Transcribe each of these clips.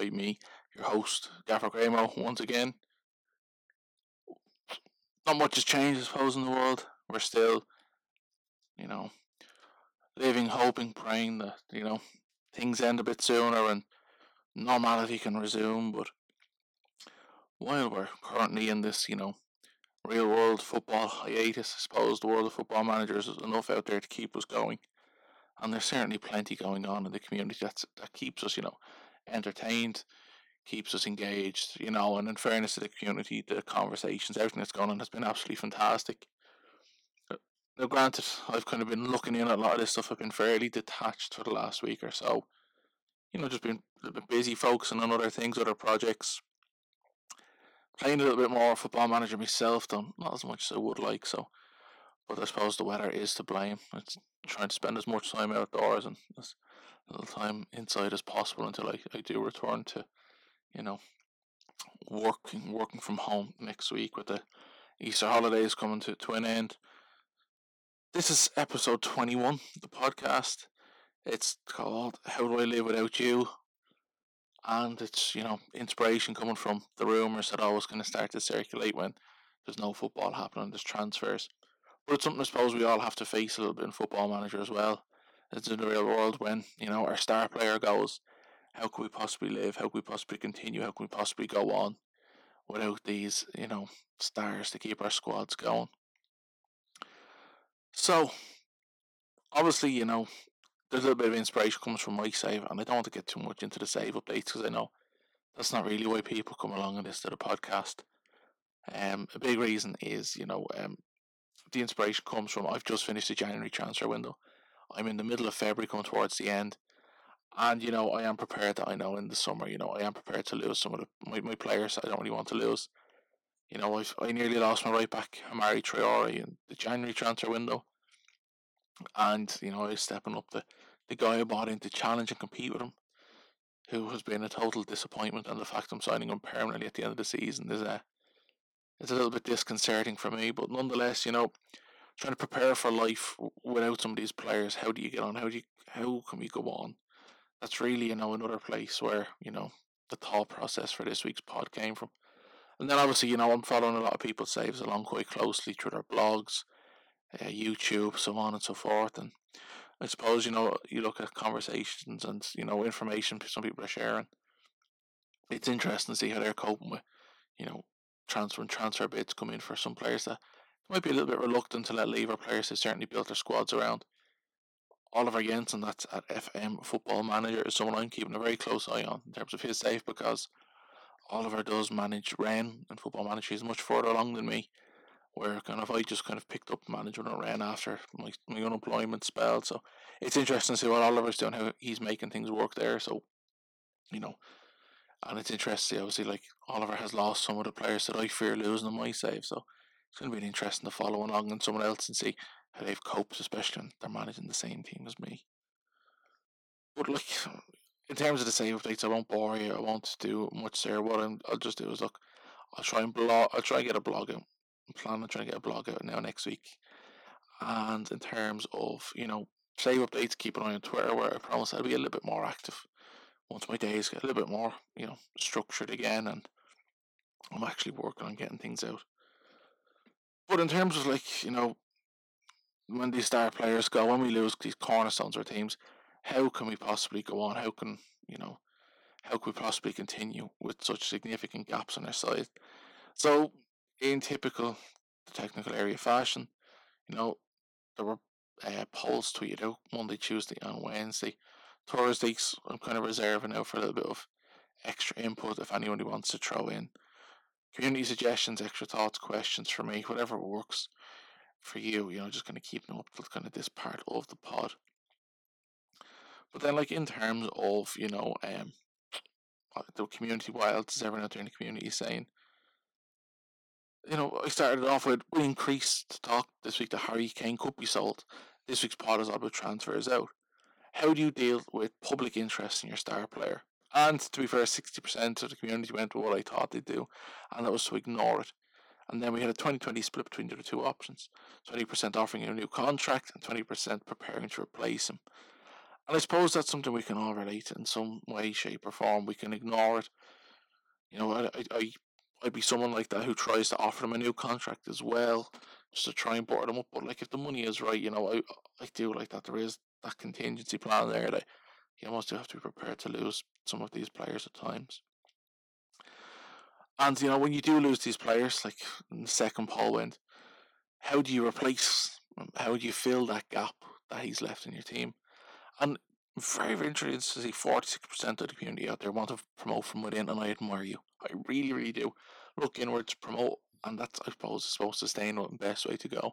by me, your host, Gaffer Gramo, once again. Not much has changed, I suppose, in the world. We're still, you know, living, hoping, praying that, you know, things end a bit sooner and normality can resume. But while we're currently in this, you know, real world football hiatus, I suppose the world of football managers is enough out there to keep us going. And there's certainly plenty going on in the community that's, that keeps us, you know, entertained, keeps us engaged, you know, and in fairness to the community, the conversations, everything that's going on has been absolutely fantastic. Uh, now, granted, I've kind of been looking in at a lot of this stuff. I've been fairly detached for the last week or so. You know, just been a bit busy focusing on other things, other projects, playing a little bit more football manager myself, though not as much as I would like. So, but I suppose the weather is to blame. It's trying to spend as much time outdoors and as little time inside as possible until I, I do return to, you know, working working from home next week with the Easter holidays coming to, to an end. This is episode 21, the podcast. It's called How Do I Live Without You? and it's you know inspiration coming from the rumors that always going to start to circulate when there's no football happening, there's transfers. But it's something I suppose we all have to face a little bit in football manager as well. It's in the real world when you know our star player goes. How can we possibly live? How can we possibly continue? How can we possibly go on without these you know stars to keep our squads going? So obviously you know there's a little bit of inspiration comes from my save, and I don't want to get too much into the save updates because I know that's not really why people come along and listen to the podcast. Um, a big reason is you know um, the inspiration comes from I've just finished the January transfer window. I'm in the middle of February, coming towards the end, and you know I am prepared. That I know in the summer, you know I am prepared to lose some of the, my my players. I don't really want to lose. You know I've I nearly lost my right back Hamari Traore in the January transfer window and you know he's stepping up the the guy I bought in to challenge and compete with him, who has been a total disappointment, and the fact I'm signing him permanently at the end of the season is uh, a it's a little bit disconcerting for me. But nonetheless, you know, trying to prepare for life without some of these players, how do you get on? How do you how can we go on? That's really you know another place where you know the thought process for this week's pod came from. And then obviously, you know, I'm following a lot of people's saves along quite closely through their blogs, uh, YouTube, so on and so forth. And I suppose you know you look at conversations and you know information some people are sharing. It's interesting to see how they're coping with, you know, transfer and transfer bids come in for some players that might be a little bit reluctant to let leave, or players who certainly built their squads around. Oliver Jensen, that's at FM Football Manager, is someone I'm keeping a very close eye on in terms of his save because Oliver does manage Rennes and Football Manager. He's much further along than me where kind of I just kind of picked up management and ran after my, my unemployment spell. So it's interesting to see what Oliver's doing, how he's making things work there. So, you know, and it's interesting, obviously, like Oliver has lost some of the players that I fear losing in my save. So it's going to be interesting to follow along and someone else and see how they've coped, especially when they're managing the same team as me. But like, in terms of the save updates, I won't bore you. I won't do much there. What i will just do is look. I'll try and blog. I'll try and get a blog out I'm planning on trying to get a blog out now next week. And in terms of, you know, save updates, keep an eye on Twitter where I promise I'll be a little bit more active once my days get a little bit more, you know, structured again and I'm actually working on getting things out. But in terms of like, you know, when these star players go, when we lose these cornerstones or teams, how can we possibly go on? How can, you know, how could we possibly continue with such significant gaps on our side? So in typical technical area fashion, you know, there were uh, polls tweeted out Monday, Tuesday, and Wednesday. Thursdays, I'm kind of reserving now for a little bit of extra input if anybody wants to throw in community suggestions, extra thoughts, questions for me, whatever works for you. You know, just kind of keeping up with kind of this part of the pod. But then, like in terms of you know, um, uh, the community, what else is everyone out there in the community saying? you know, I started off with we increased talk this week that Harry Kane could be sold. This week's pod is all about transfers out. How do you deal with public interest in your star player? And to be fair, 60% of the community went with what I thought they'd do, and that was to ignore it. And then we had a 2020 split between the two options 20% offering him a new contract and 20% preparing to replace him. And I suppose that's something we can all relate in some way, shape, or form. We can ignore it. You know, I, I, I'd be someone like that who tries to offer him a new contract as well, just to try and butter them up. But like, if the money is right, you know, I, I do like that. There is that contingency plan there that you almost do have to be prepared to lose some of these players at times. And you know, when you do lose these players, like in the second Paul went, how do you replace? How do you fill that gap that he's left in your team? And very, very interesting to see forty-six percent of the community out there want to promote from within, and I admire you. I really, really do. Look inwards, promote, and that's I suppose supposed to stay the best way to go,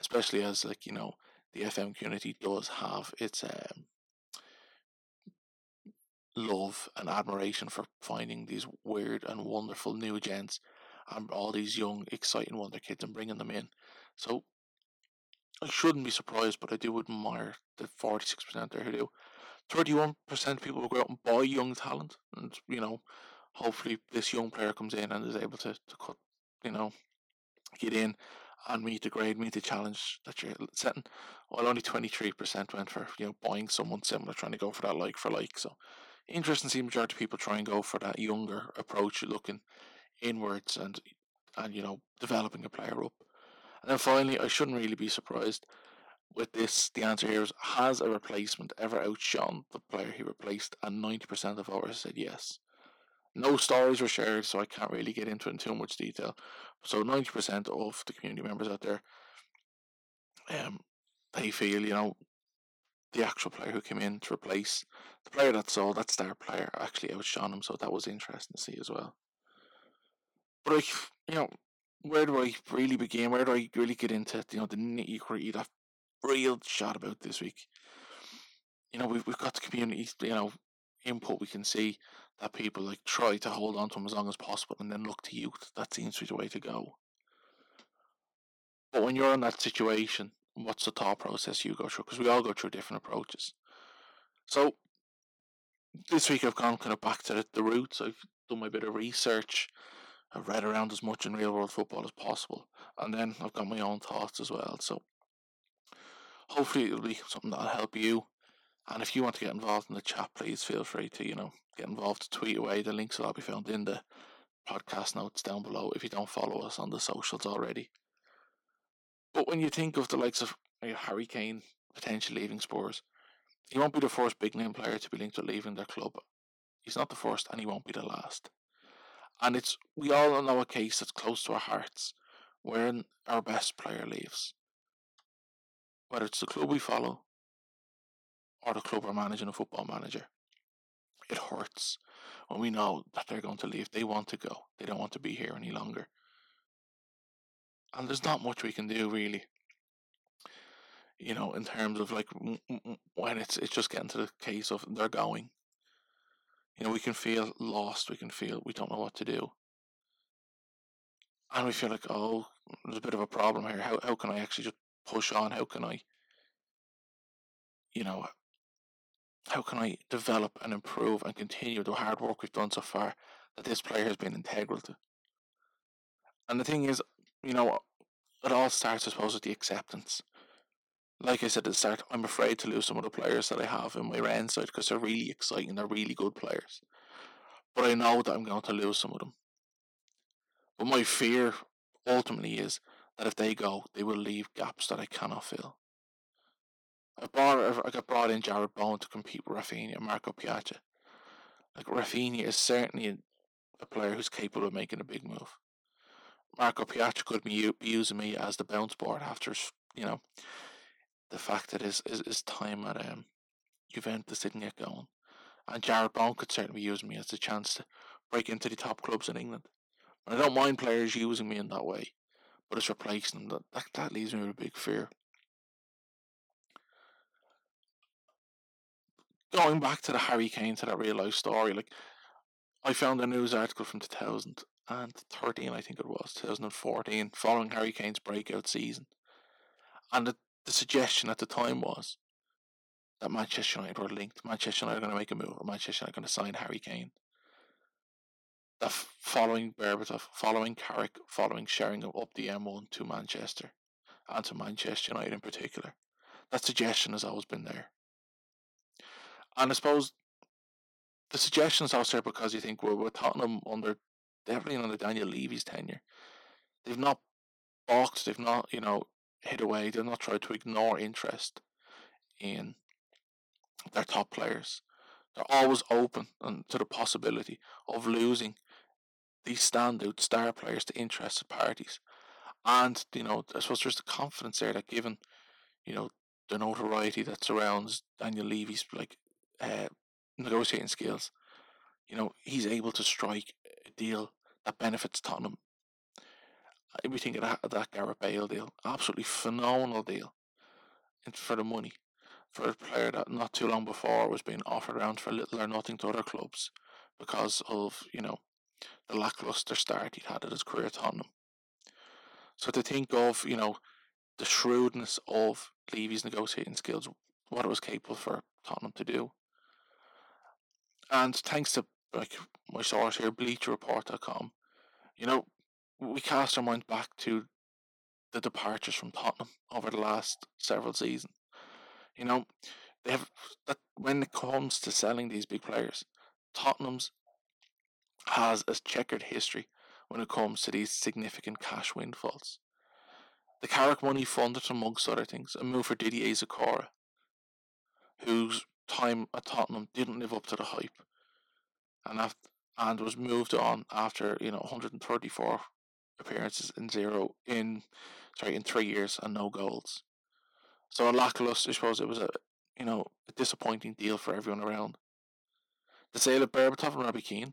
especially as like you know the FM community does have its um, love and admiration for finding these weird and wonderful newgens and all these young, exciting wonder kids and bringing them in. So I shouldn't be surprised, but I do admire the 46% there who do. 31% of people will go out and buy young talent, and you know, hopefully this young player comes in and is able to, to cut, you know, get in and meet the grade, meet the challenge that you're setting. While only 23% went for, you know, buying someone similar, trying to go for that like for like. So interesting to see majority of people try and go for that younger approach, looking inwards and and you know developing a player up. And then finally, I shouldn't really be surprised with this. The answer here is: Has a replacement ever outshone the player he replaced? And ninety percent of voters said yes. No stories were shared, so I can't really get into it in too much detail. So ninety percent of the community members out there, um, they feel you know the actual player who came in to replace the player that saw that star player actually outshone him. So that was interesting to see as well. But like you know, where do I really begin? Where do I really get into you know the nitty gritty, that real shot about this week? You know, we've we've got the community, you know, input. We can see that people like try to hold on to him as long as possible, and then look to youth. That seems to be the way to go. But when you're in that situation, what's the thought process you go through? Because we all go through different approaches. So this week I've gone kind of back to the, roots. I've done my bit of research. I've read around as much in real world football as possible, and then I've got my own thoughts as well. So hopefully it'll be something that'll help you. And if you want to get involved in the chat, please feel free to you know get involved. Tweet away. The links will all be found in the podcast notes down below. If you don't follow us on the socials already. But when you think of the likes of Harry Kane potentially leaving Spurs, he won't be the first big name player to be linked with leaving their club. He's not the first, and he won't be the last. And it's we all know a case that's close to our hearts, wherein our best player leaves. Whether it's the club we follow or the club we're managing a football manager. It hurts when we know that they're going to leave. They want to go. They don't want to be here any longer and there's not much we can do really. You know, in terms of like when it's it's just getting to the case of they're going. You know, we can feel lost. We can feel we don't know what to do, and we feel like, oh, there's a bit of a problem here. How how can I actually just push on? How can I, you know, how can I develop and improve and continue the hard work we've done so far that this player has been integral to? And the thing is, you know, it all starts, I suppose, with the acceptance. Like I said at the start, I'm afraid to lose some of the players that I have in my Rennes side because they're really exciting, they're really good players. But I know that I'm going to lose some of them. But my fear ultimately is that if they go, they will leave gaps that I cannot fill. I brought I got brought in Jarrod Bowen to compete with Raphinha and Marco Piazza. Like Raphinha is certainly a player who's capable of making a big move. Marco Piazza could be using me as the bounce board after, you know, the fact that his, his, his time at um, Juventus didn't get going. And Jarrod Bowen could certainly be using me as a chance to break into the top clubs in England. And I don't mind players using me in that way, but it's replacing them. That, that, that leaves me with a big fear. Going back to the Harry Kane, to that real life story, like, I found a news article from 2000 and 13, I think it was, 2014, following Harry Kane's breakout season. And the, the suggestion at the time was that Manchester United were linked. Manchester United are going to make a move, Manchester United are going to sign Harry Kane. that following Berbatov, following Carrick, following Sheringham up the M1 to Manchester and to Manchester United in particular. That suggestion has always been there. And I suppose the suggestion is also there because you think, well, with Tottenham under definitely under Daniel Levy's tenure, they've not balked, they've not, you know, hid away, they've not tried to ignore interest in their top players. They're always open to the possibility of losing these standout star players to interested parties. And, you know, I suppose there's the confidence there that given, you know, the notoriety that surrounds Daniel Levy's like uh, negotiating skills, you know, he's able to strike a deal that benefits Tottenham. We think of that, that Gareth Bale deal, absolutely phenomenal deal for the money for a player that not too long before was being offered around for little or nothing to other clubs because of, you know, the lackluster start he'd had at his career at Tottenham. So to think of, you know, the shrewdness of Levy's negotiating skills, what it was capable for Tottenham to do. And thanks to like my source here, BleacherReport.com, you know, we cast our minds back to the departures from Tottenham over the last several seasons. You know, they have that when it comes to selling these big players, Tottenham's has a checkered history when it comes to these significant cash windfalls. The Carrick money funded, amongst other things, a move for Didier Zokora, whose time at Tottenham didn't live up to the hype, and after, and was moved on after you know 134 appearances in zero in sorry in three years and no goals. So a lackluster, I suppose it was a you know a disappointing deal for everyone around. The sale of Berbatov and Robbie Keane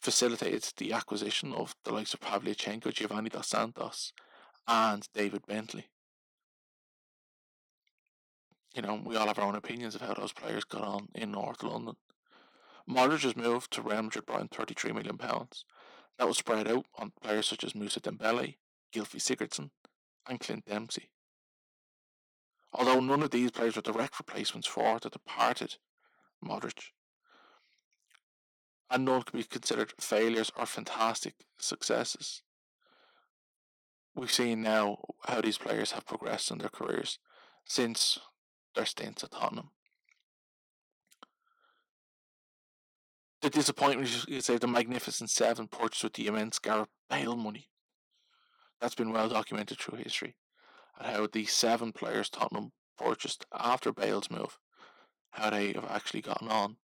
facilitated the acquisition of the likes of Pavlyuchenko, Giovanni Dos Santos, and David Bentley. You know, we all have our own opinions of how those players got on in North London. Modric's moved to Real Madrid brought £33 million. That was spread out on players such as Moussa Dembele, Gylfi Sigurdsson, and Clint Dempsey. Although none of these players were direct replacements for the departed Modric and none can be considered failures or fantastic successes. We've seen now how these players have progressed in their careers since their stints at Tottenham. The disappointment, you say, the Magnificent Seven purchased with the immense Gareth Bale money. That's been well documented through history. And how the seven players Tottenham purchased after Bale's move, how they have actually gotten on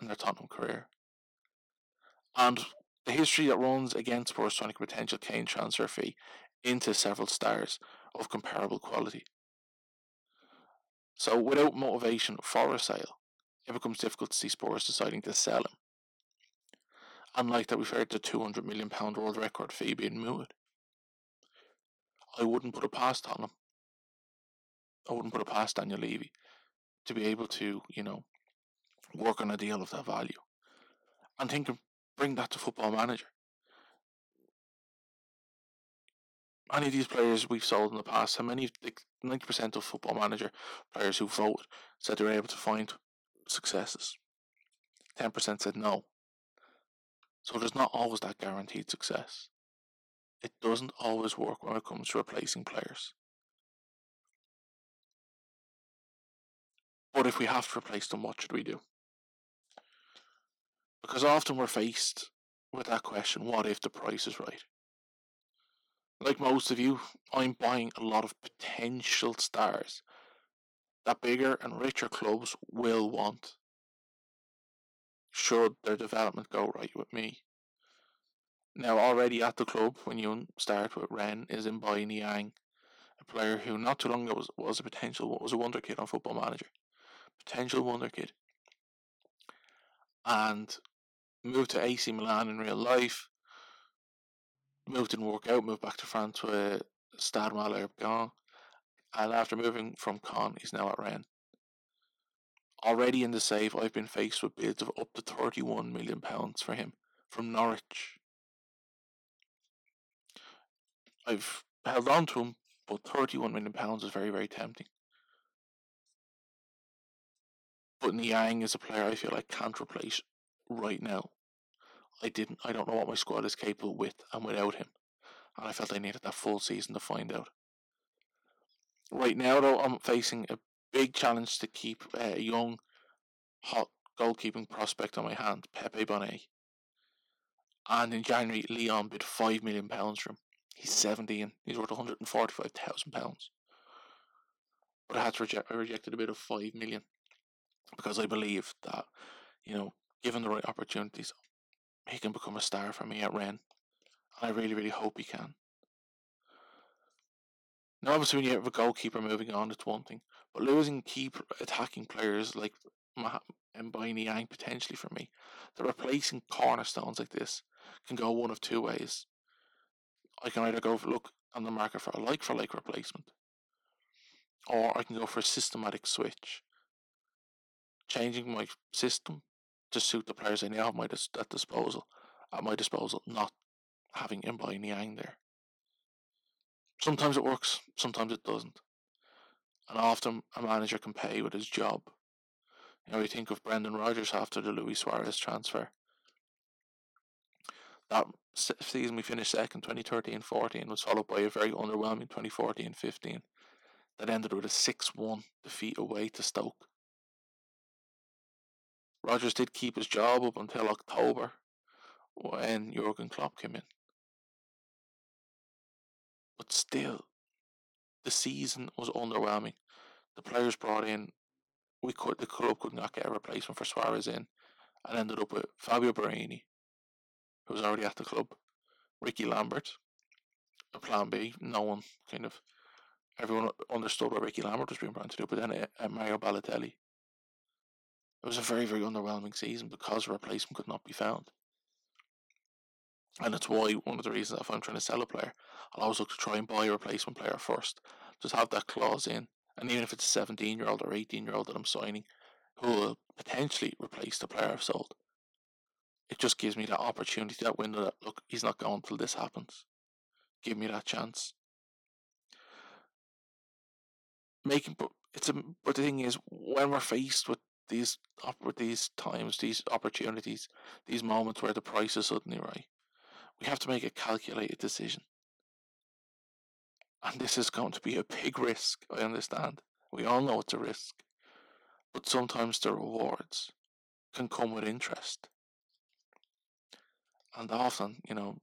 in their Tottenham career and the history that runs against Spurs trying potential Kane transfer fee into several stars of comparable quality. So without motivation for a sale, it becomes difficult to see Spurs deciding to sell him. Unlike that we've heard the £200 million world record fee being mooted. I wouldn't put it past on him. I wouldn't put it past Daniel Levy to be able to, you know, work on a deal of that value. I'm thinking Bring that to Football Manager. Any of these players we've sold in the past, how many, 90% of Football Manager players who voted said they were able to find successes? 10% said no. So there's not always that guaranteed success. It doesn't always work when it comes to replacing players. But if we have to replace them, what should we do? Because often we're faced with that question what if the price is right? Like most of you, I'm buying a lot of potential stars that bigger and richer clubs will want should their development go right with me. Now, already at the club, when you start with Rennes is M'Baye Niang, a player who not too long ago was, was a potential, was a wonder kid on Football Manager. Potential wonder kid. And moved to AC Milan in real life. Moved didn't work out. Moved back to France with Stade Malherbe Caen, and after moving from Caen, he's now at Rennes. Already in the save, I've been faced with bids of up to thirty-one million pounds for him from Norwich. I've held on to him, but thirty-one million pounds is very, very tempting. But Niang is a player I feel like can't replace right now. I didn't. I don't know what my squad is capable with and without him, and I felt I needed that full season to find out. Right now, though, I'm facing a big challenge to keep a young, hot goalkeeping prospect on my hand, Pepe Bonnet. And in January, Lyon bid five million pounds for him. He's 17. He's worth 145,000 pounds. But I had to reject. I rejected a bid of £5 million because I believe that, you know, given the right opportunities, he can become a star for me at Rennes. And I really, really hope he can. Now, obviously, when you have a goalkeeper moving on, it's one thing, but losing key attacking players like M'Baye Niang potentially for me, the replacing cornerstones like this can go one of two ways. I can either go look on the market for a like for like replacement, or I can go for a systematic switch, changing my system to suit the players I now have my at disposal, at my disposal, not having M'Baye Niang there. Sometimes it works, sometimes it doesn't. And often a manager can pay with his job. You know, you think of Brendan Rodgers after the Luis Suarez transfer. That season we finished second, 2013-14, was followed by a very underwhelming 2014-15 that ended with a 6-1 defeat away to Stoke. Rodgers did keep his job up until October when Jurgen Klopp came in. But still, the season was underwhelming. The players brought in, we could the club could not get a replacement for Suarez in, and ended up with Fabio Borini, who was already at the club, Rickie Lambert, a plan B. No one kind of everyone understood what Rickie Lambert was being brought to do, but then uh, Mario Balotelli. It was a very, very underwhelming season because a replacement could not be found. And it's why one of the reasons if I'm trying to sell a player, I'll always look to try and buy a replacement player first. Just have that clause in. And even if it's a 17 year old or 18 year old that I'm signing, who will potentially replace the player I've sold, it just gives me that opportunity, that window that, look, he's not going till this happens. Give me that chance. Making, but it's a, but the thing is, when we're faced with these, with these times, these opportunities, these moments where the price is suddenly right, we have to make a calculated decision. And this is going to be a big risk, I understand. We all know it's a risk. But sometimes the rewards can come with interest. And often, you know,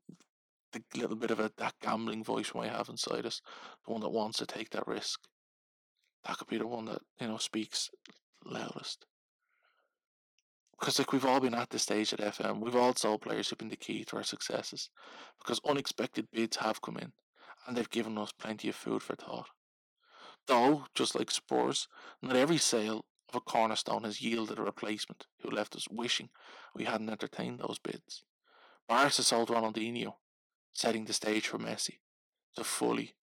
the little bit of a, that gambling voice we might have inside us, the one that wants to take that risk, that could be the one that, you know, speaks loudest because like we've all been at this stage at FM, we've all sold players who've been the key to our successes because unexpected bids have come in and they've given us plenty of food for thought. Though, just like Spurs, not every sale of a cornerstone has yielded a replacement who left us wishing we hadn't entertained those bids. Barca sold Ronaldinho, setting the stage for Messi to fully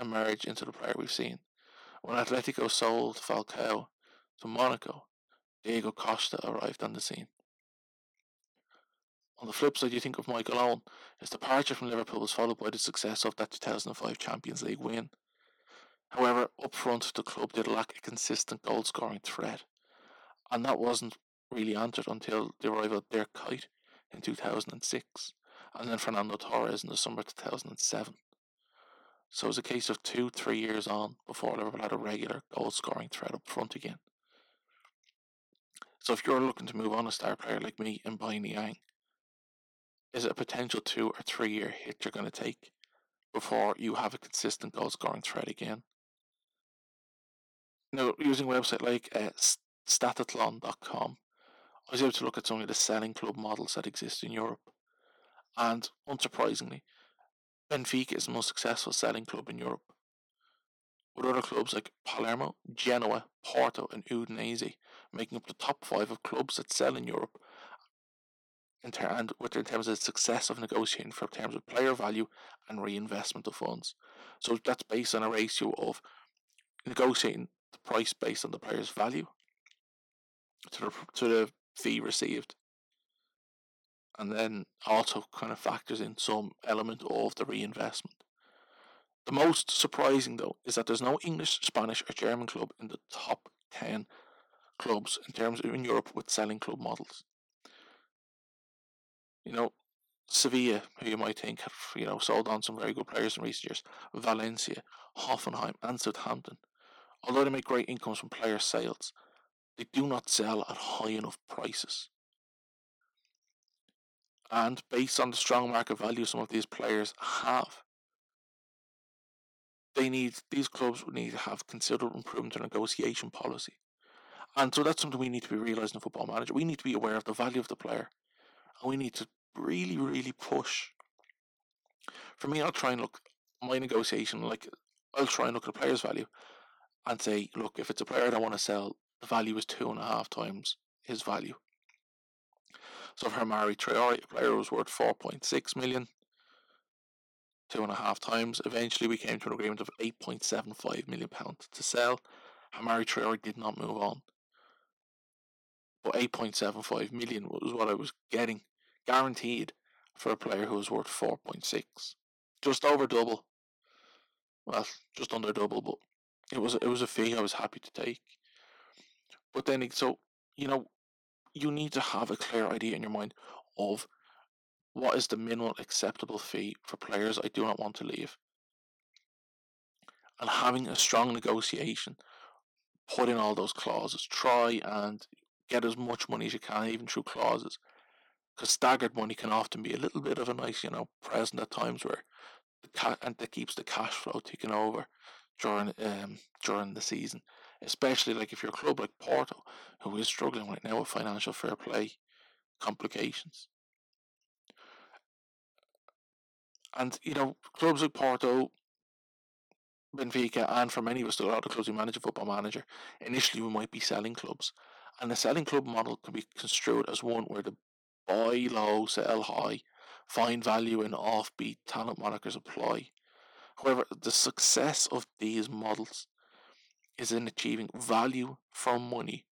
emerge into the player we've seen. When Atletico sold Falcao to Monaco, Diego Costa arrived on the scene. On the flip side, you think of Michael Owen. His departure from Liverpool was followed by the success of that 2005 Champions League win. However, up front, the club did lack a consistent goal scoring threat, and that wasn't really answered until the arrival of Dirk Kuyt in 2006, and then Fernando Torres in the summer of 2007. So it was a case of two, three years on before Liverpool had a regular goal scoring threat up front again. So if you're looking to move on a star player like me and buy Niang, is it a potential two or three year hit you're going to take before you have a consistent goal scoring threat again? Now, using a website like uh, statathlon.com, I was able to look at some of the selling club models that exist in Europe. And unsurprisingly, Benfica is the most successful selling club in Europe with other clubs like Palermo, Genoa, Porto, and Udinese making up the top five of clubs that sell in Europe. In ter- and with in terms of the success of negotiating for terms of player value and reinvestment of funds. So that's based on a ratio of negotiating the price based on the player's value to the to the fee received. And then also kind of factors in some element of the reinvestment. The most surprising, though, is that there's no English, Spanish, or German club in the top 10 clubs in terms of in Europe with selling club models. You know, Sevilla, who you might think have you know sold on some very good players in recent years, Valencia, Hoffenheim, and Southampton. Although they make great incomes from player sales, they do not sell at high enough prices. And based on the strong market value some of these players have, they need these clubs need to have considerable improvement in negotiation policy. And so that's something we need to be realising in football manager. We need to be aware of the value of the player. And we need to really, really push. For me, I'll try and look my negotiation like I'll try and look at the player's value and say, look, if it's a player I don't want to sell, the value is two and a half times his value. So for Hamari Traore, a player was worth 4.6 million, two and a half times. Eventually, we came to an agreement of 8.75 million pounds to sell. Hamari Traore did not move on, but 8.75 million was what I was getting guaranteed for a player who was worth 4.6, just over double. Well, just under double, but it was it was a fee I was happy to take. But then, so you know, you need to have a clear idea in your mind of what is the minimal acceptable fee for players I do not want to leave, and having a strong negotiation, put in all those clauses, try and get as much money as you can, even through clauses, because staggered money can often be a little bit of a nice, you know, present at times where the ca- and that keeps the cash flow ticking over during um during the season. Especially like if you're a club like Porto, who is struggling right now with financial fair play complications. And you know, clubs like Porto, Benfica, and for many of us, a lot of clubs who manage a football manager, initially we might be selling clubs. And the selling club model can be construed as one where the buy low, sell high, find value in offbeat talent monikers apply. However, the success of these models is in achieving value for money.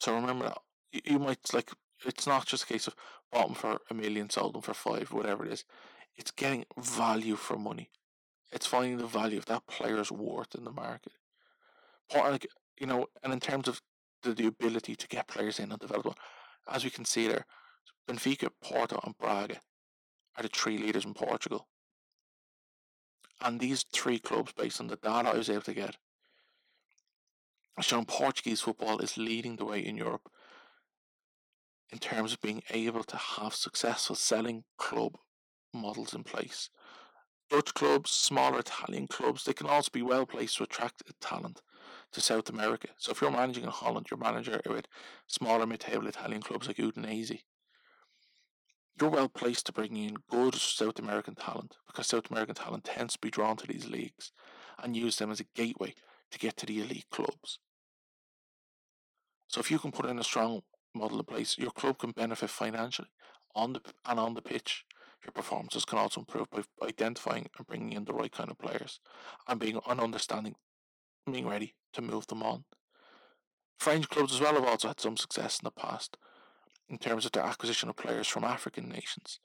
So remember, you, you might like it's not just a case of bought them for a million, sold them for five, whatever it is. It's getting value for money. It's finding the value of that player's worth in the market. Part like you know, and in terms of the, the ability to get players in and develop them, as we can see there, Benfica, Porto, and Braga are the three leaders in Portugal. And these three clubs, based on the data I was able to get, showing Portuguese football is leading the way in Europe in terms of being able to have successful selling club models in place. Dutch clubs, smaller Italian clubs, they can also be well placed to attract talent to South America. So if you're managing in Holland, you're managing with smaller mid-table Italian clubs like Udinese you're well placed to bring in good South American talent because South American talent tends to be drawn to these leagues and use them as a gateway to get to the elite clubs. So if you can put in a strong model in place, your club can benefit financially on the and on the pitch. Your performances can also improve by identifying and bringing in the right kind of players and being and understanding, being ready to move them on. French clubs as well have also had some success in the past in terms of their acquisition of players from African nations,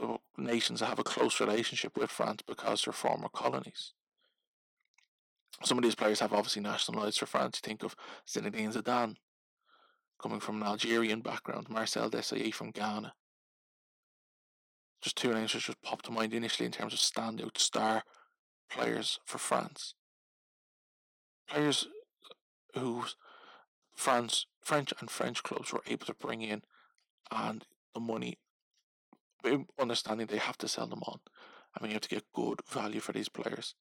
uh, nations that have a close relationship with France because they're former colonies. Some of these players have obviously national nationalised for France. You think of Zinedine Zidane, coming from an Algerian background, Marcel Desailly from Ghana. Just two names that just popped to mind initially in terms of standout star players for France. Players whose France, French and French clubs were able to bring in, and the money, understanding they have to sell them on. I mean, you have to get good value for these players.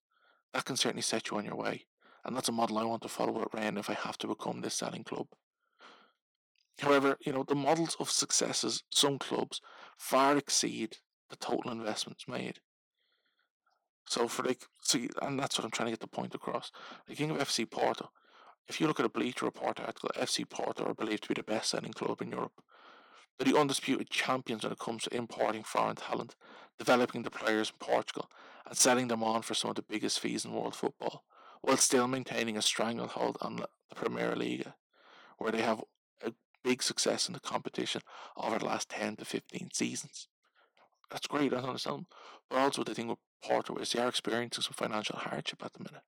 That can certainly set you on your way, and that's a model I want to follow at Rennes if I have to become this selling club. However, you know the models of successes some clubs far exceed the total investments made. So for like, see, and that's what I'm trying to get the point across. The King of FC Porto, if you look at a Bleacher Report article, FC Porto are believed to be the best selling club in Europe. They're the undisputed champions when it comes to importing foreign talent, developing the players in Portugal, and selling them on for some of the biggest fees in world football, while still maintaining a stranglehold on the Premier League, where they have big success in the competition over the last 10 to 15 seasons. That's great, I understand. But also the thing with Porto is they are experiencing some financial hardship at the minute.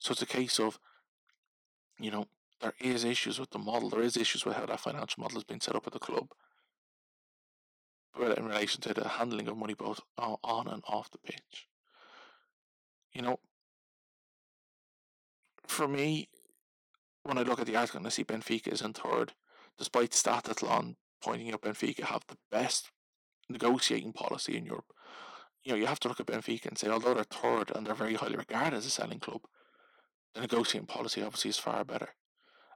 So it's a case of you know, there is issues with the model. There is issues with how that financial model has been set up at the club in relation to the handling of money both on and off the pitch. You know, for me, when I look at the article and I see Benfica is in third, despite Statistron pointing out Benfica have the best negotiating policy in Europe. You know, you have to look at Benfica and say, although they're third and they're very highly regarded as a selling club, the negotiating policy obviously is far better.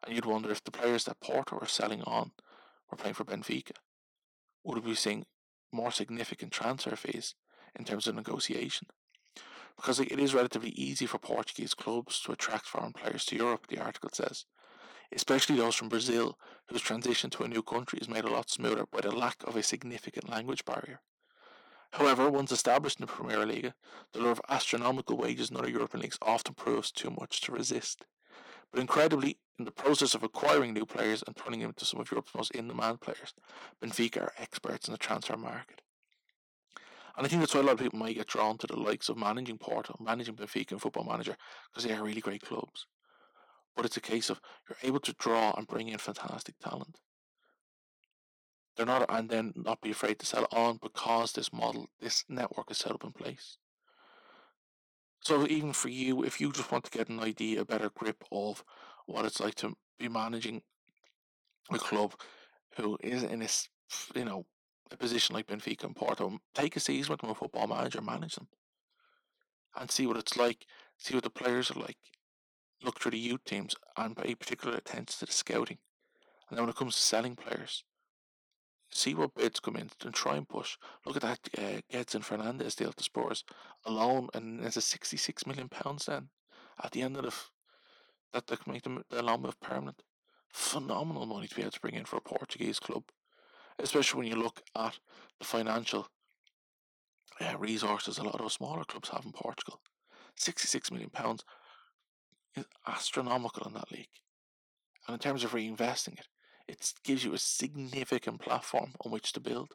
And you'd wonder if the players that Porto are selling on were playing for Benfica, would we be seeing more significant transfer fees in terms of negotiation? Because it is relatively easy for Portuguese clubs to attract foreign players to Europe, the article says, especially those from Brazil, whose transition to a new country is made a lot smoother by the lack of a significant language barrier. However, once established in the Premier League, the lure of astronomical wages in other European leagues often proves too much to resist. But incredibly, in the process of acquiring new players and turning them into some of Europe's most in-demand players, Benfica are experts in the transfer market. And I think that's why a lot of people might get drawn to the likes of managing Porto, managing Benfica and Football Manager, because they are really great clubs. But it's a case of you're able to draw and bring in fantastic talent. They're not, and then not be afraid to sell on because this model, this network is set up in place. So even for you, if you just want to get an idea, a better grip of what it's like to be managing a club who is in a, you know, a position like Benfica and Porto, take a season with them, a football manager, manage them, and see what it's like. See what the players are like. Look through the youth teams and pay particular attention to the scouting. And then when it comes to selling players, see what bids come in and try and push. Look at that uh, and Fernandes deal to Spurs alone, and there's a 66 million pounds then at the end of the f- that they can make them the loan move permanent. Phenomenal money to be able to bring in for a Portuguese club, especially when you look at the financial uh, resources a lot of smaller clubs have in Portugal. 66 million pounds is astronomical in that league, and in terms of reinvesting it, it gives you a significant platform on which to build.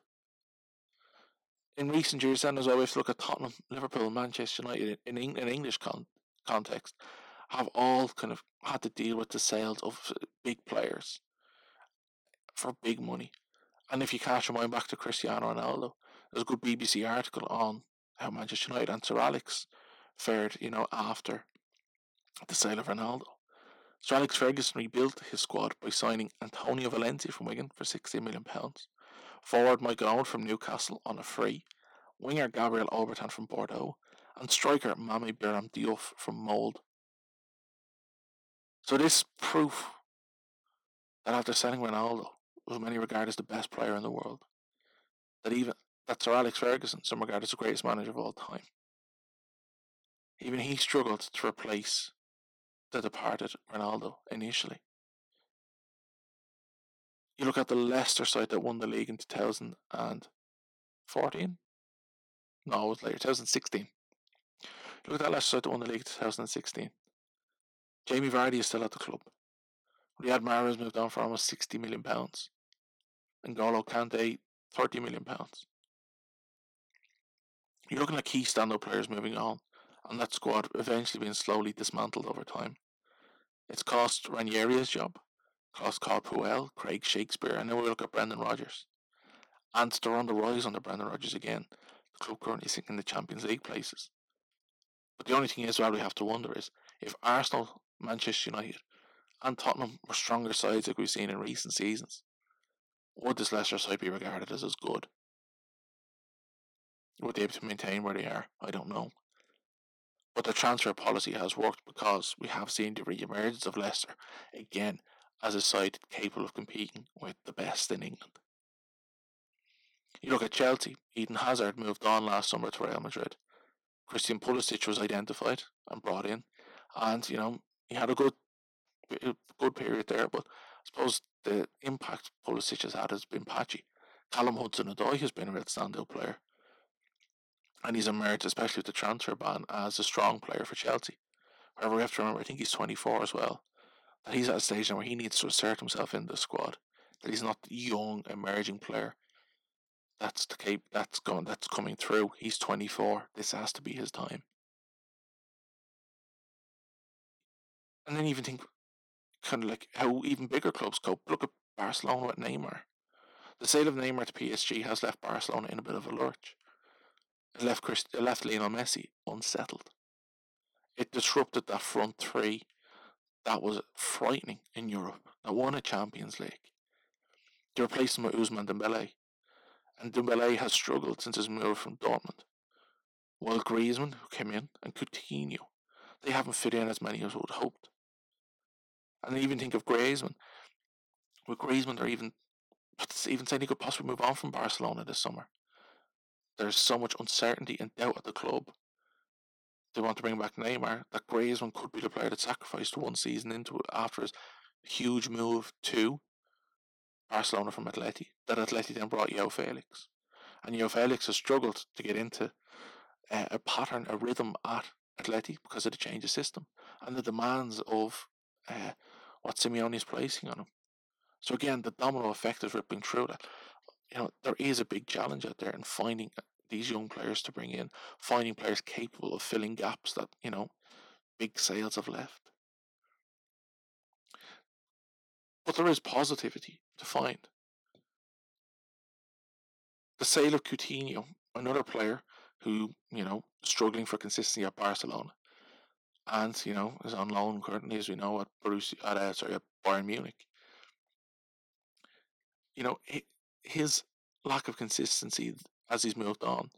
In recent years, then, as well, we have to look at Tottenham, Liverpool, Manchester United in, in, in English con- context, have all kind of had to deal with the sales of big players for big money. And if you cast your mind back to Cristiano Ronaldo, there's a good BBC article on how Manchester United and Sir Alex fared, you know, after the sale of Ronaldo. Sir Alex Ferguson rebuilt his squad by signing Antonio Valencia from Wigan for £60 million, forward Michael Owen from Newcastle on a free, winger Gabriel Obertan from Bordeaux, and striker Mame Biram Diouf from Molde. So this proof that after selling Ronaldo, who many regard as the best player in the world, that even that Sir Alex Ferguson, some regard as the greatest manager of all time, even he struggled to replace the departed Ronaldo initially. You look at the Leicester side that won the league in 2014. No, it was later, 2016. You look at that Leicester side that won the league in 2016. Jamie Vardy is still at the club. Riyad Mahrez moved on for almost 60 million pounds. N'Golo Kante, 30 million pounds. You're looking at key stand-up players moving on and that squad eventually being slowly dismantled over time. It's cost Ranieri his job, cost Claude Puel, Craig Shakespeare, and then we look at Brendan Rodgers. And they're on the rise under Brendan Rodgers again. The club currently sitting in the Champions League places. But the only thing is, well, we have to wonder is if Arsenal, Manchester United, and Tottenham were stronger sides like we've seen in recent seasons, would this Leicester side be regarded as as good? Would they be able to maintain where they are? I don't know. But the transfer policy has worked because we have seen the re-emergence of Leicester again as a side capable of competing with the best in England. You look at Chelsea, Eden Hazard moved on last summer to Real Madrid. Christian Pulisic was identified and brought in, and you know he had a good, eh, good period there. But suppose the impact Pulisic has had has been patchy. Callum Hudson-Odoi has been a real standout player and he's emerged, especially with the transfer ban, as a strong player for Chelsea. However, we have to remember, I think he's 24 as well, that he's at a stage now where he needs to assert himself in the squad. That he's not the young emerging player. That's the cape. That's going. That's coming through. He's 24. This has to be his time. And then even think, kind of like how even bigger clubs cope. Look at Barcelona with Neymar. The sale of Neymar to PSG has left Barcelona in a bit of a lurch. It left Christ- it left Lionel Messi unsettled. It disrupted that front three that was frightening in Europe that won a Champions League. They replaced him with Ousmane Dembele, and Dembele has struggled since his move from Dortmund. While Griezmann, who came in, and Coutinho, they haven't fit in as many as would hoped. And even think of Griezmann. With Griezmann, they're even even saying he could possibly move on from Barcelona this summer. There's so much uncertainty and doubt at the club. They want to bring back Neymar. That Griezmann could be the player that sacrificed one season into it after his huge move to Barcelona from Atleti. That Atleti then brought João Felix. And João Felix has struggled to get into a, a pattern, a rhythm at Atleti because of the change of system and the demands of uh, what Simeone is placing on him. So again, the domino effect is ripping through that. You know, there is a big challenge out there in finding these young players to bring in, finding players capable of filling gaps that, you know, big sales have left. But there is positivity to find. The sale of Coutinho, another player who, you know, struggling for consistency at Barcelona, and you know is on loan currently, as we know, at Borussia, at uh, sorry, at Bayern Munich. You know, his lack of consistency as he's moved on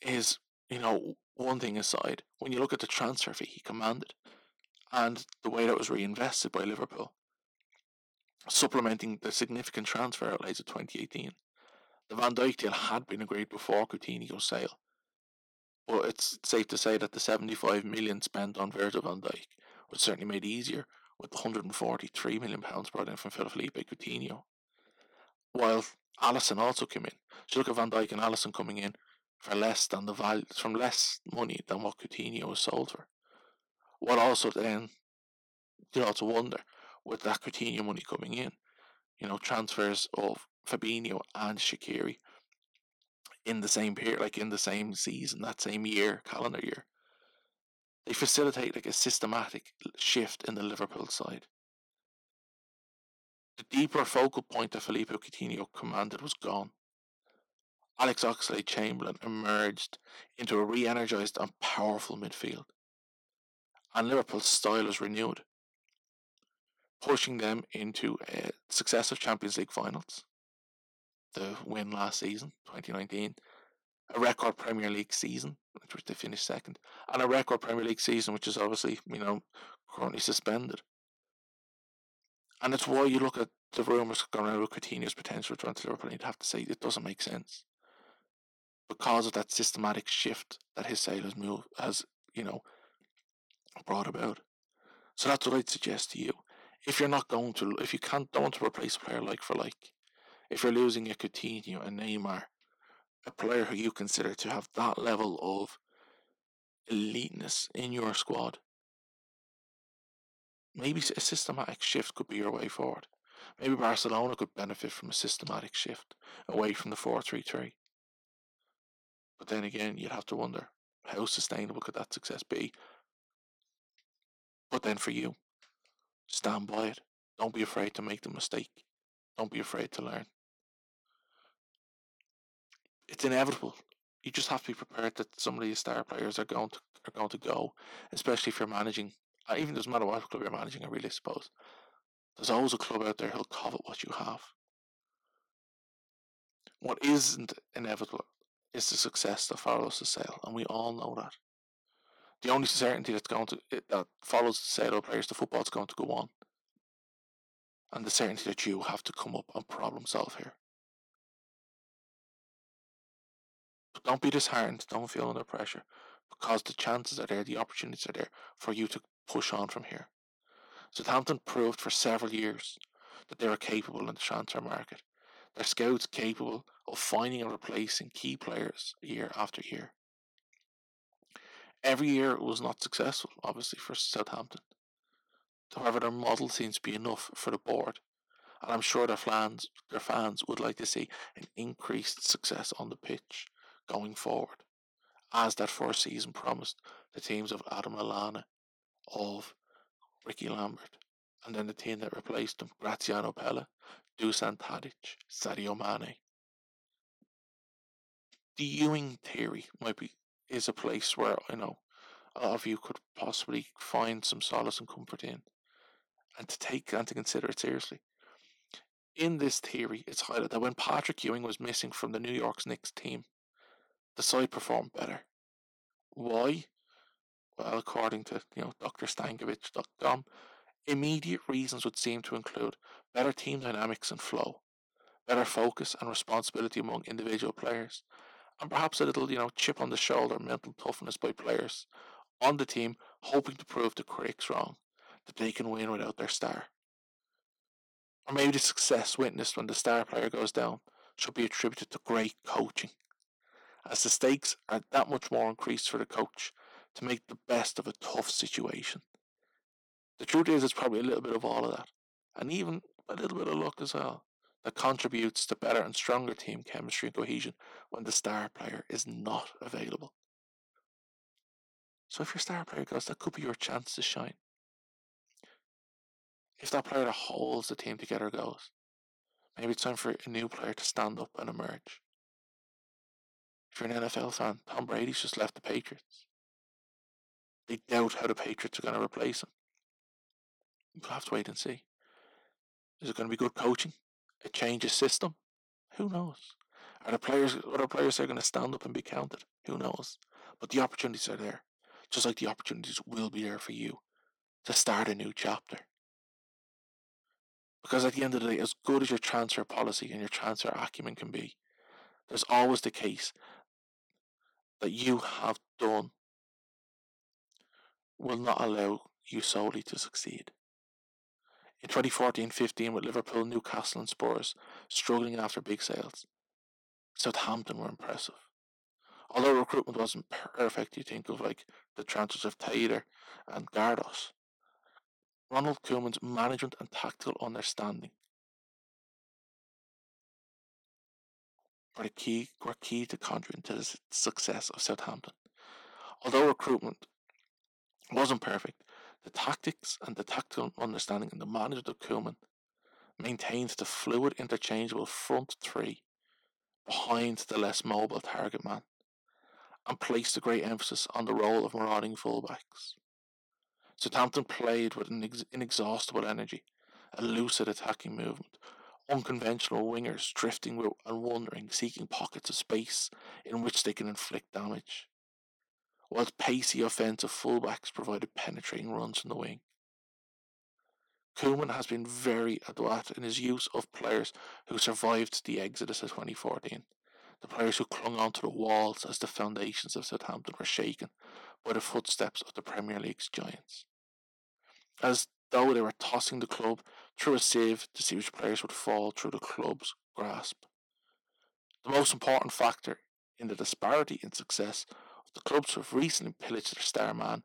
is, you know, one thing aside. When you look at the transfer fee he commanded, and the way that was reinvested by Liverpool, supplementing the significant transfer outlays of 2018. The Van Dijk deal had been agreed before Coutinho's sale, but it's safe to say that the 75 million spent on Virgil van Dijk was certainly made easier with the 143 million pounds brought in from Philippe Coutinho. While Alisson also came in. So look at Van Dijk and Alisson coming in for less than the value, from less money than what Coutinho was sold for. What also then did also wonder with that Coutinho money coming in, you know, transfers of Fabinho and Shaqiri in the same period, like in the same season, that same year, calendar year. They facilitate like a systematic shift in the Liverpool side. The deeper focal point that Philippe Coutinho commanded was gone. Alex Oxlade Chamberlain emerged into a re energized and powerful midfield. And Liverpool's style was renewed, pushing them into uh, successive Champions League finals, the win last season, 2019, a record Premier League season, which was they finished second, and a record Premier League season, which is obviously, you know, currently suspended. And it's why you look at the rumours going around with Coutinho's potential return to Liverpool, and you'd have to say it doesn't make sense. Because of that systematic shift that his sale has moved has, you know, brought about. So that's what I'd suggest to you. If you're not going to if you can't don't want to replace a player like for like, if you're losing a Coutinho and Neymar, a player who you consider to have that level of eliteness in your squad, maybe a systematic shift could be your way forward. Maybe Barcelona could benefit from a systematic shift away from the 4 3 3. But then again, you'd have to wonder how sustainable could that success be? But then for you, stand by it. Don't be afraid to make the mistake. Don't be afraid to learn it's inevitable. You just have to be prepared that some of these star players are going to are going to go, especially if you're managing. Uh, even doesn't matter what club you're managing. I really suppose there's always a club out there who'll covet what you have. What isn't inevitable is the success that follows the sale, and we all know that. The only certainty that's going to that follows the sale of players, the football's going to go on, and the certainty that you have to come up and problem solve here. Don't be disheartened. Don't feel under pressure because the chances are there, the opportunities are there for you to push on from here. Southampton proved for several years that they were capable in the transfer market. Their scouts capable of finding and replacing key players year after year. Every year it was not successful, obviously, for Southampton. However, their model seems to be enough for the board, and I'm sure their fans, their fans would like to see an increased success on the pitch going forward, as that first season promised the teams of Adam Lallana of Rickie Lambert. And then the team that replaced him, Graziano Pelle, Dusan Tadic, Sadio Mane. The Ewing theory might be is a place where, you know, a lot of you could possibly find some solace and comfort in and to take and to consider it seriously. In this theory, it's highlighted that when Patrick Ewing was missing from the New York's Knicks team, the side performed better. Why? Well, according to you know drstankovic.com, immediate reasons would seem to include better team dynamics and flow, better focus and responsibility among individual players, and perhaps a little you know chip on the shoulder mental toughness by players on the team hoping to prove the critics wrong that they can win without their star. Or maybe the success witnessed when the star player goes down should be attributed to great coaching Uh, as the stakes are that much more increased for the coach to make the best of a tough situation. The truth is, it's probably a little bit of all of that, and even a little bit of luck as well, that contributes to better and stronger team chemistry and cohesion when the star player is not available. So if your star player goes, that could be your chance to shine. If that player that holds the team together goes, maybe it's time for a new player to stand up and emerge. If you're an NFL fan, Tom Brady's just left the Patriots. They doubt how the Patriots are going to replace him. We'll have to wait and see. Is it going to be good coaching? A change of system? Who knows? Are the players, other players are going to stand up and be counted? Who knows? But the opportunities are there. Just like the opportunities will be there for you to start a new chapter. Because at the end of the day, as good as your transfer policy and your transfer acumen can be, there's always the case that you have done will not allow you solely to succeed. In 2014-15 with Liverpool, Newcastle and Spurs struggling after big sales, Southampton were impressive. Although recruitment wasn't perfect, you think of like the transfers of Taylor and Gardos. Ronald Koeman's management and tactical understanding were key were key to contributing to the success of Southampton. Although recruitment wasn't perfect, the tactics and the tactical understanding and the management of Koeman maintained the fluid, interchangeable front three behind the less mobile target man and placed a great emphasis on the role of marauding fullbacks. Southampton played with an inexhaustible energy, a lucid attacking movement, unconventional wingers drifting and wandering, seeking pockets of space in which they can inflict damage, whilst pacey offensive fullbacks provided penetrating runs from the wing. Koeman has been very adroit in his use of players who survived the exodus of 2014, the players who clung onto the walls as the foundations of Southampton were shaken by the footsteps of the Premier League's giants. As though they were tossing the club through a sieve to see which players would fall through the club's grasp. The most important factor in the disparity in success of the clubs who have recently pillaged their star man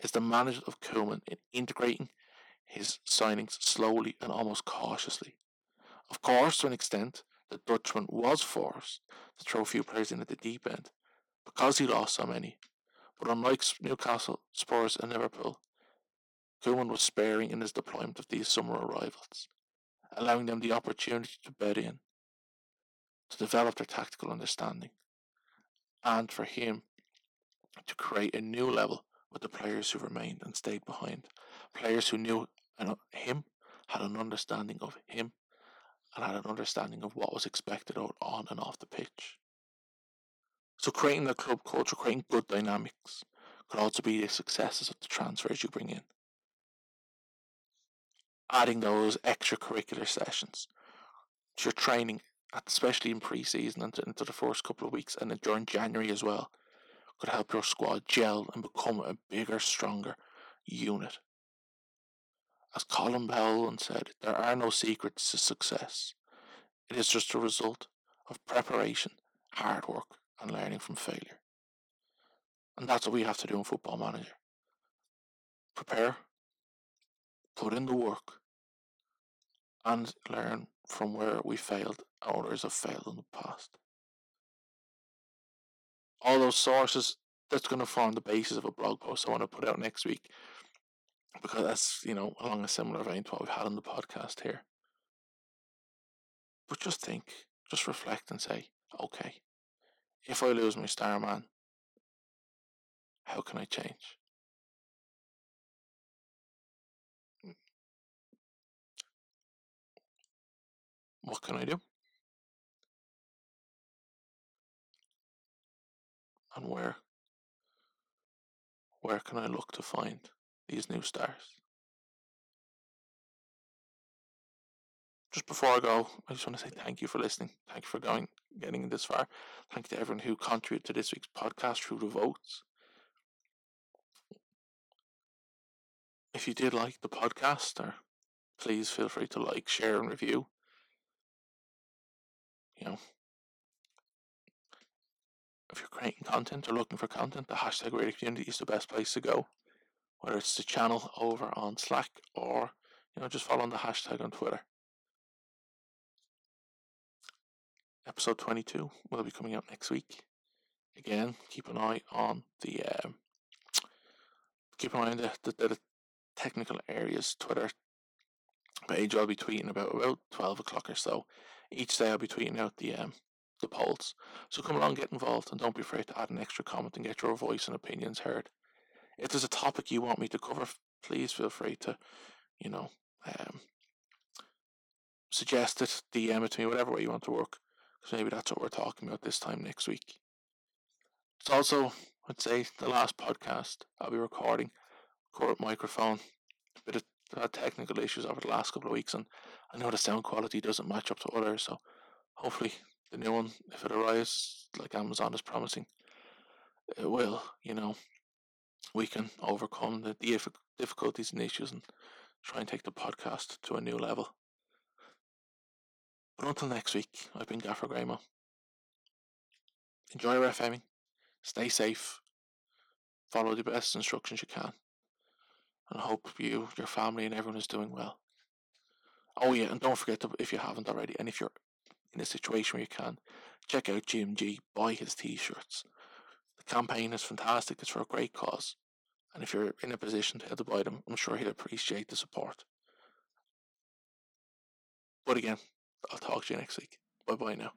is the management of Koeman in integrating his signings slowly and almost cautiously. Of course, to an extent, the Dutchman was forced to throw a few players in at the deep end because he lost so many. But unlike Newcastle, Spurs, and Liverpool, Koeman was sparing in his deployment of these summer arrivals, allowing them the opportunity to bed in, to develop their tactical understanding, and for him to create a new level with the players who remained and stayed behind. Players who knew him, had an understanding of him, and had an understanding of what was expected on and off the pitch. So creating the club culture, creating good dynamics, could also be the successes of the transfers you bring in adding those extracurricular sessions to your training, especially in pre-season and into the first couple of weeks, and during January as well, could help your squad gel and become a bigger, stronger unit. As Colin Bell said, there are no secrets to success. It is just a result of preparation, hard work, and learning from failure. And that's what we have to do in Football Manager. Prepare, put in the work, and learn from where we failed others have failed in the past. All those sources that's going to form the basis of a blog post I want to put out next week. because that's you know along a similar vein to what we've had on the podcast here. But just think, just reflect and say, okay, if I lose my star man, how can I change? What can I do? And where? Where can I look to find these new stars? Just before I go, I just want to say thank you for listening. Thank you for going, getting this far. Thank you to everyone who contributed to this week's podcast through the votes. If you did like the podcast, or please feel free to like, share, and review you know, if you're creating content or looking for content, the hashtag Radio Community is the best place to go. Whether it's the channel over on Slack or you know just following the hashtag on Twitter. Episode 22 will be coming out next week. Again, keep an eye on the um, keep an eye on the, the, the technical areas Twitter page. I'll be tweeting about about twelve o'clock or so each day I'll be tweeting out the um, the polls. So come along, get involved, and don't be afraid to add an extra comment and get your voice and opinions heard. If there's a topic you want me to cover, please feel free to, you know, um, suggest it, DM it to me, whatever way you want to work. Because maybe that's what we're talking about this time next week. It's also, I'd say, the last podcast I'll be recording. Current microphone, a bit of had technical issues over the last couple of weeks, and I know the sound quality doesn't match up to others. So hopefully, the new one, if it arrives like Amazon is promising, it will. You know, we can overcome the difficulties and issues and try and take the podcast to a new level. But until next week, I've been Gaffer Graymo. Enjoy your FMing, stay safe, follow the best instructions you can and hope you, your family, and everyone is doing well. Oh yeah, and don't forget to, if you haven't already, and if you're in a situation where you can, check out GMG, buy his t-shirts. The campaign is fantastic. It's for a great cause, and if you're in a position to, to buy them, I'm sure he'll appreciate the support. But again, I'll talk to you next week. Bye bye now.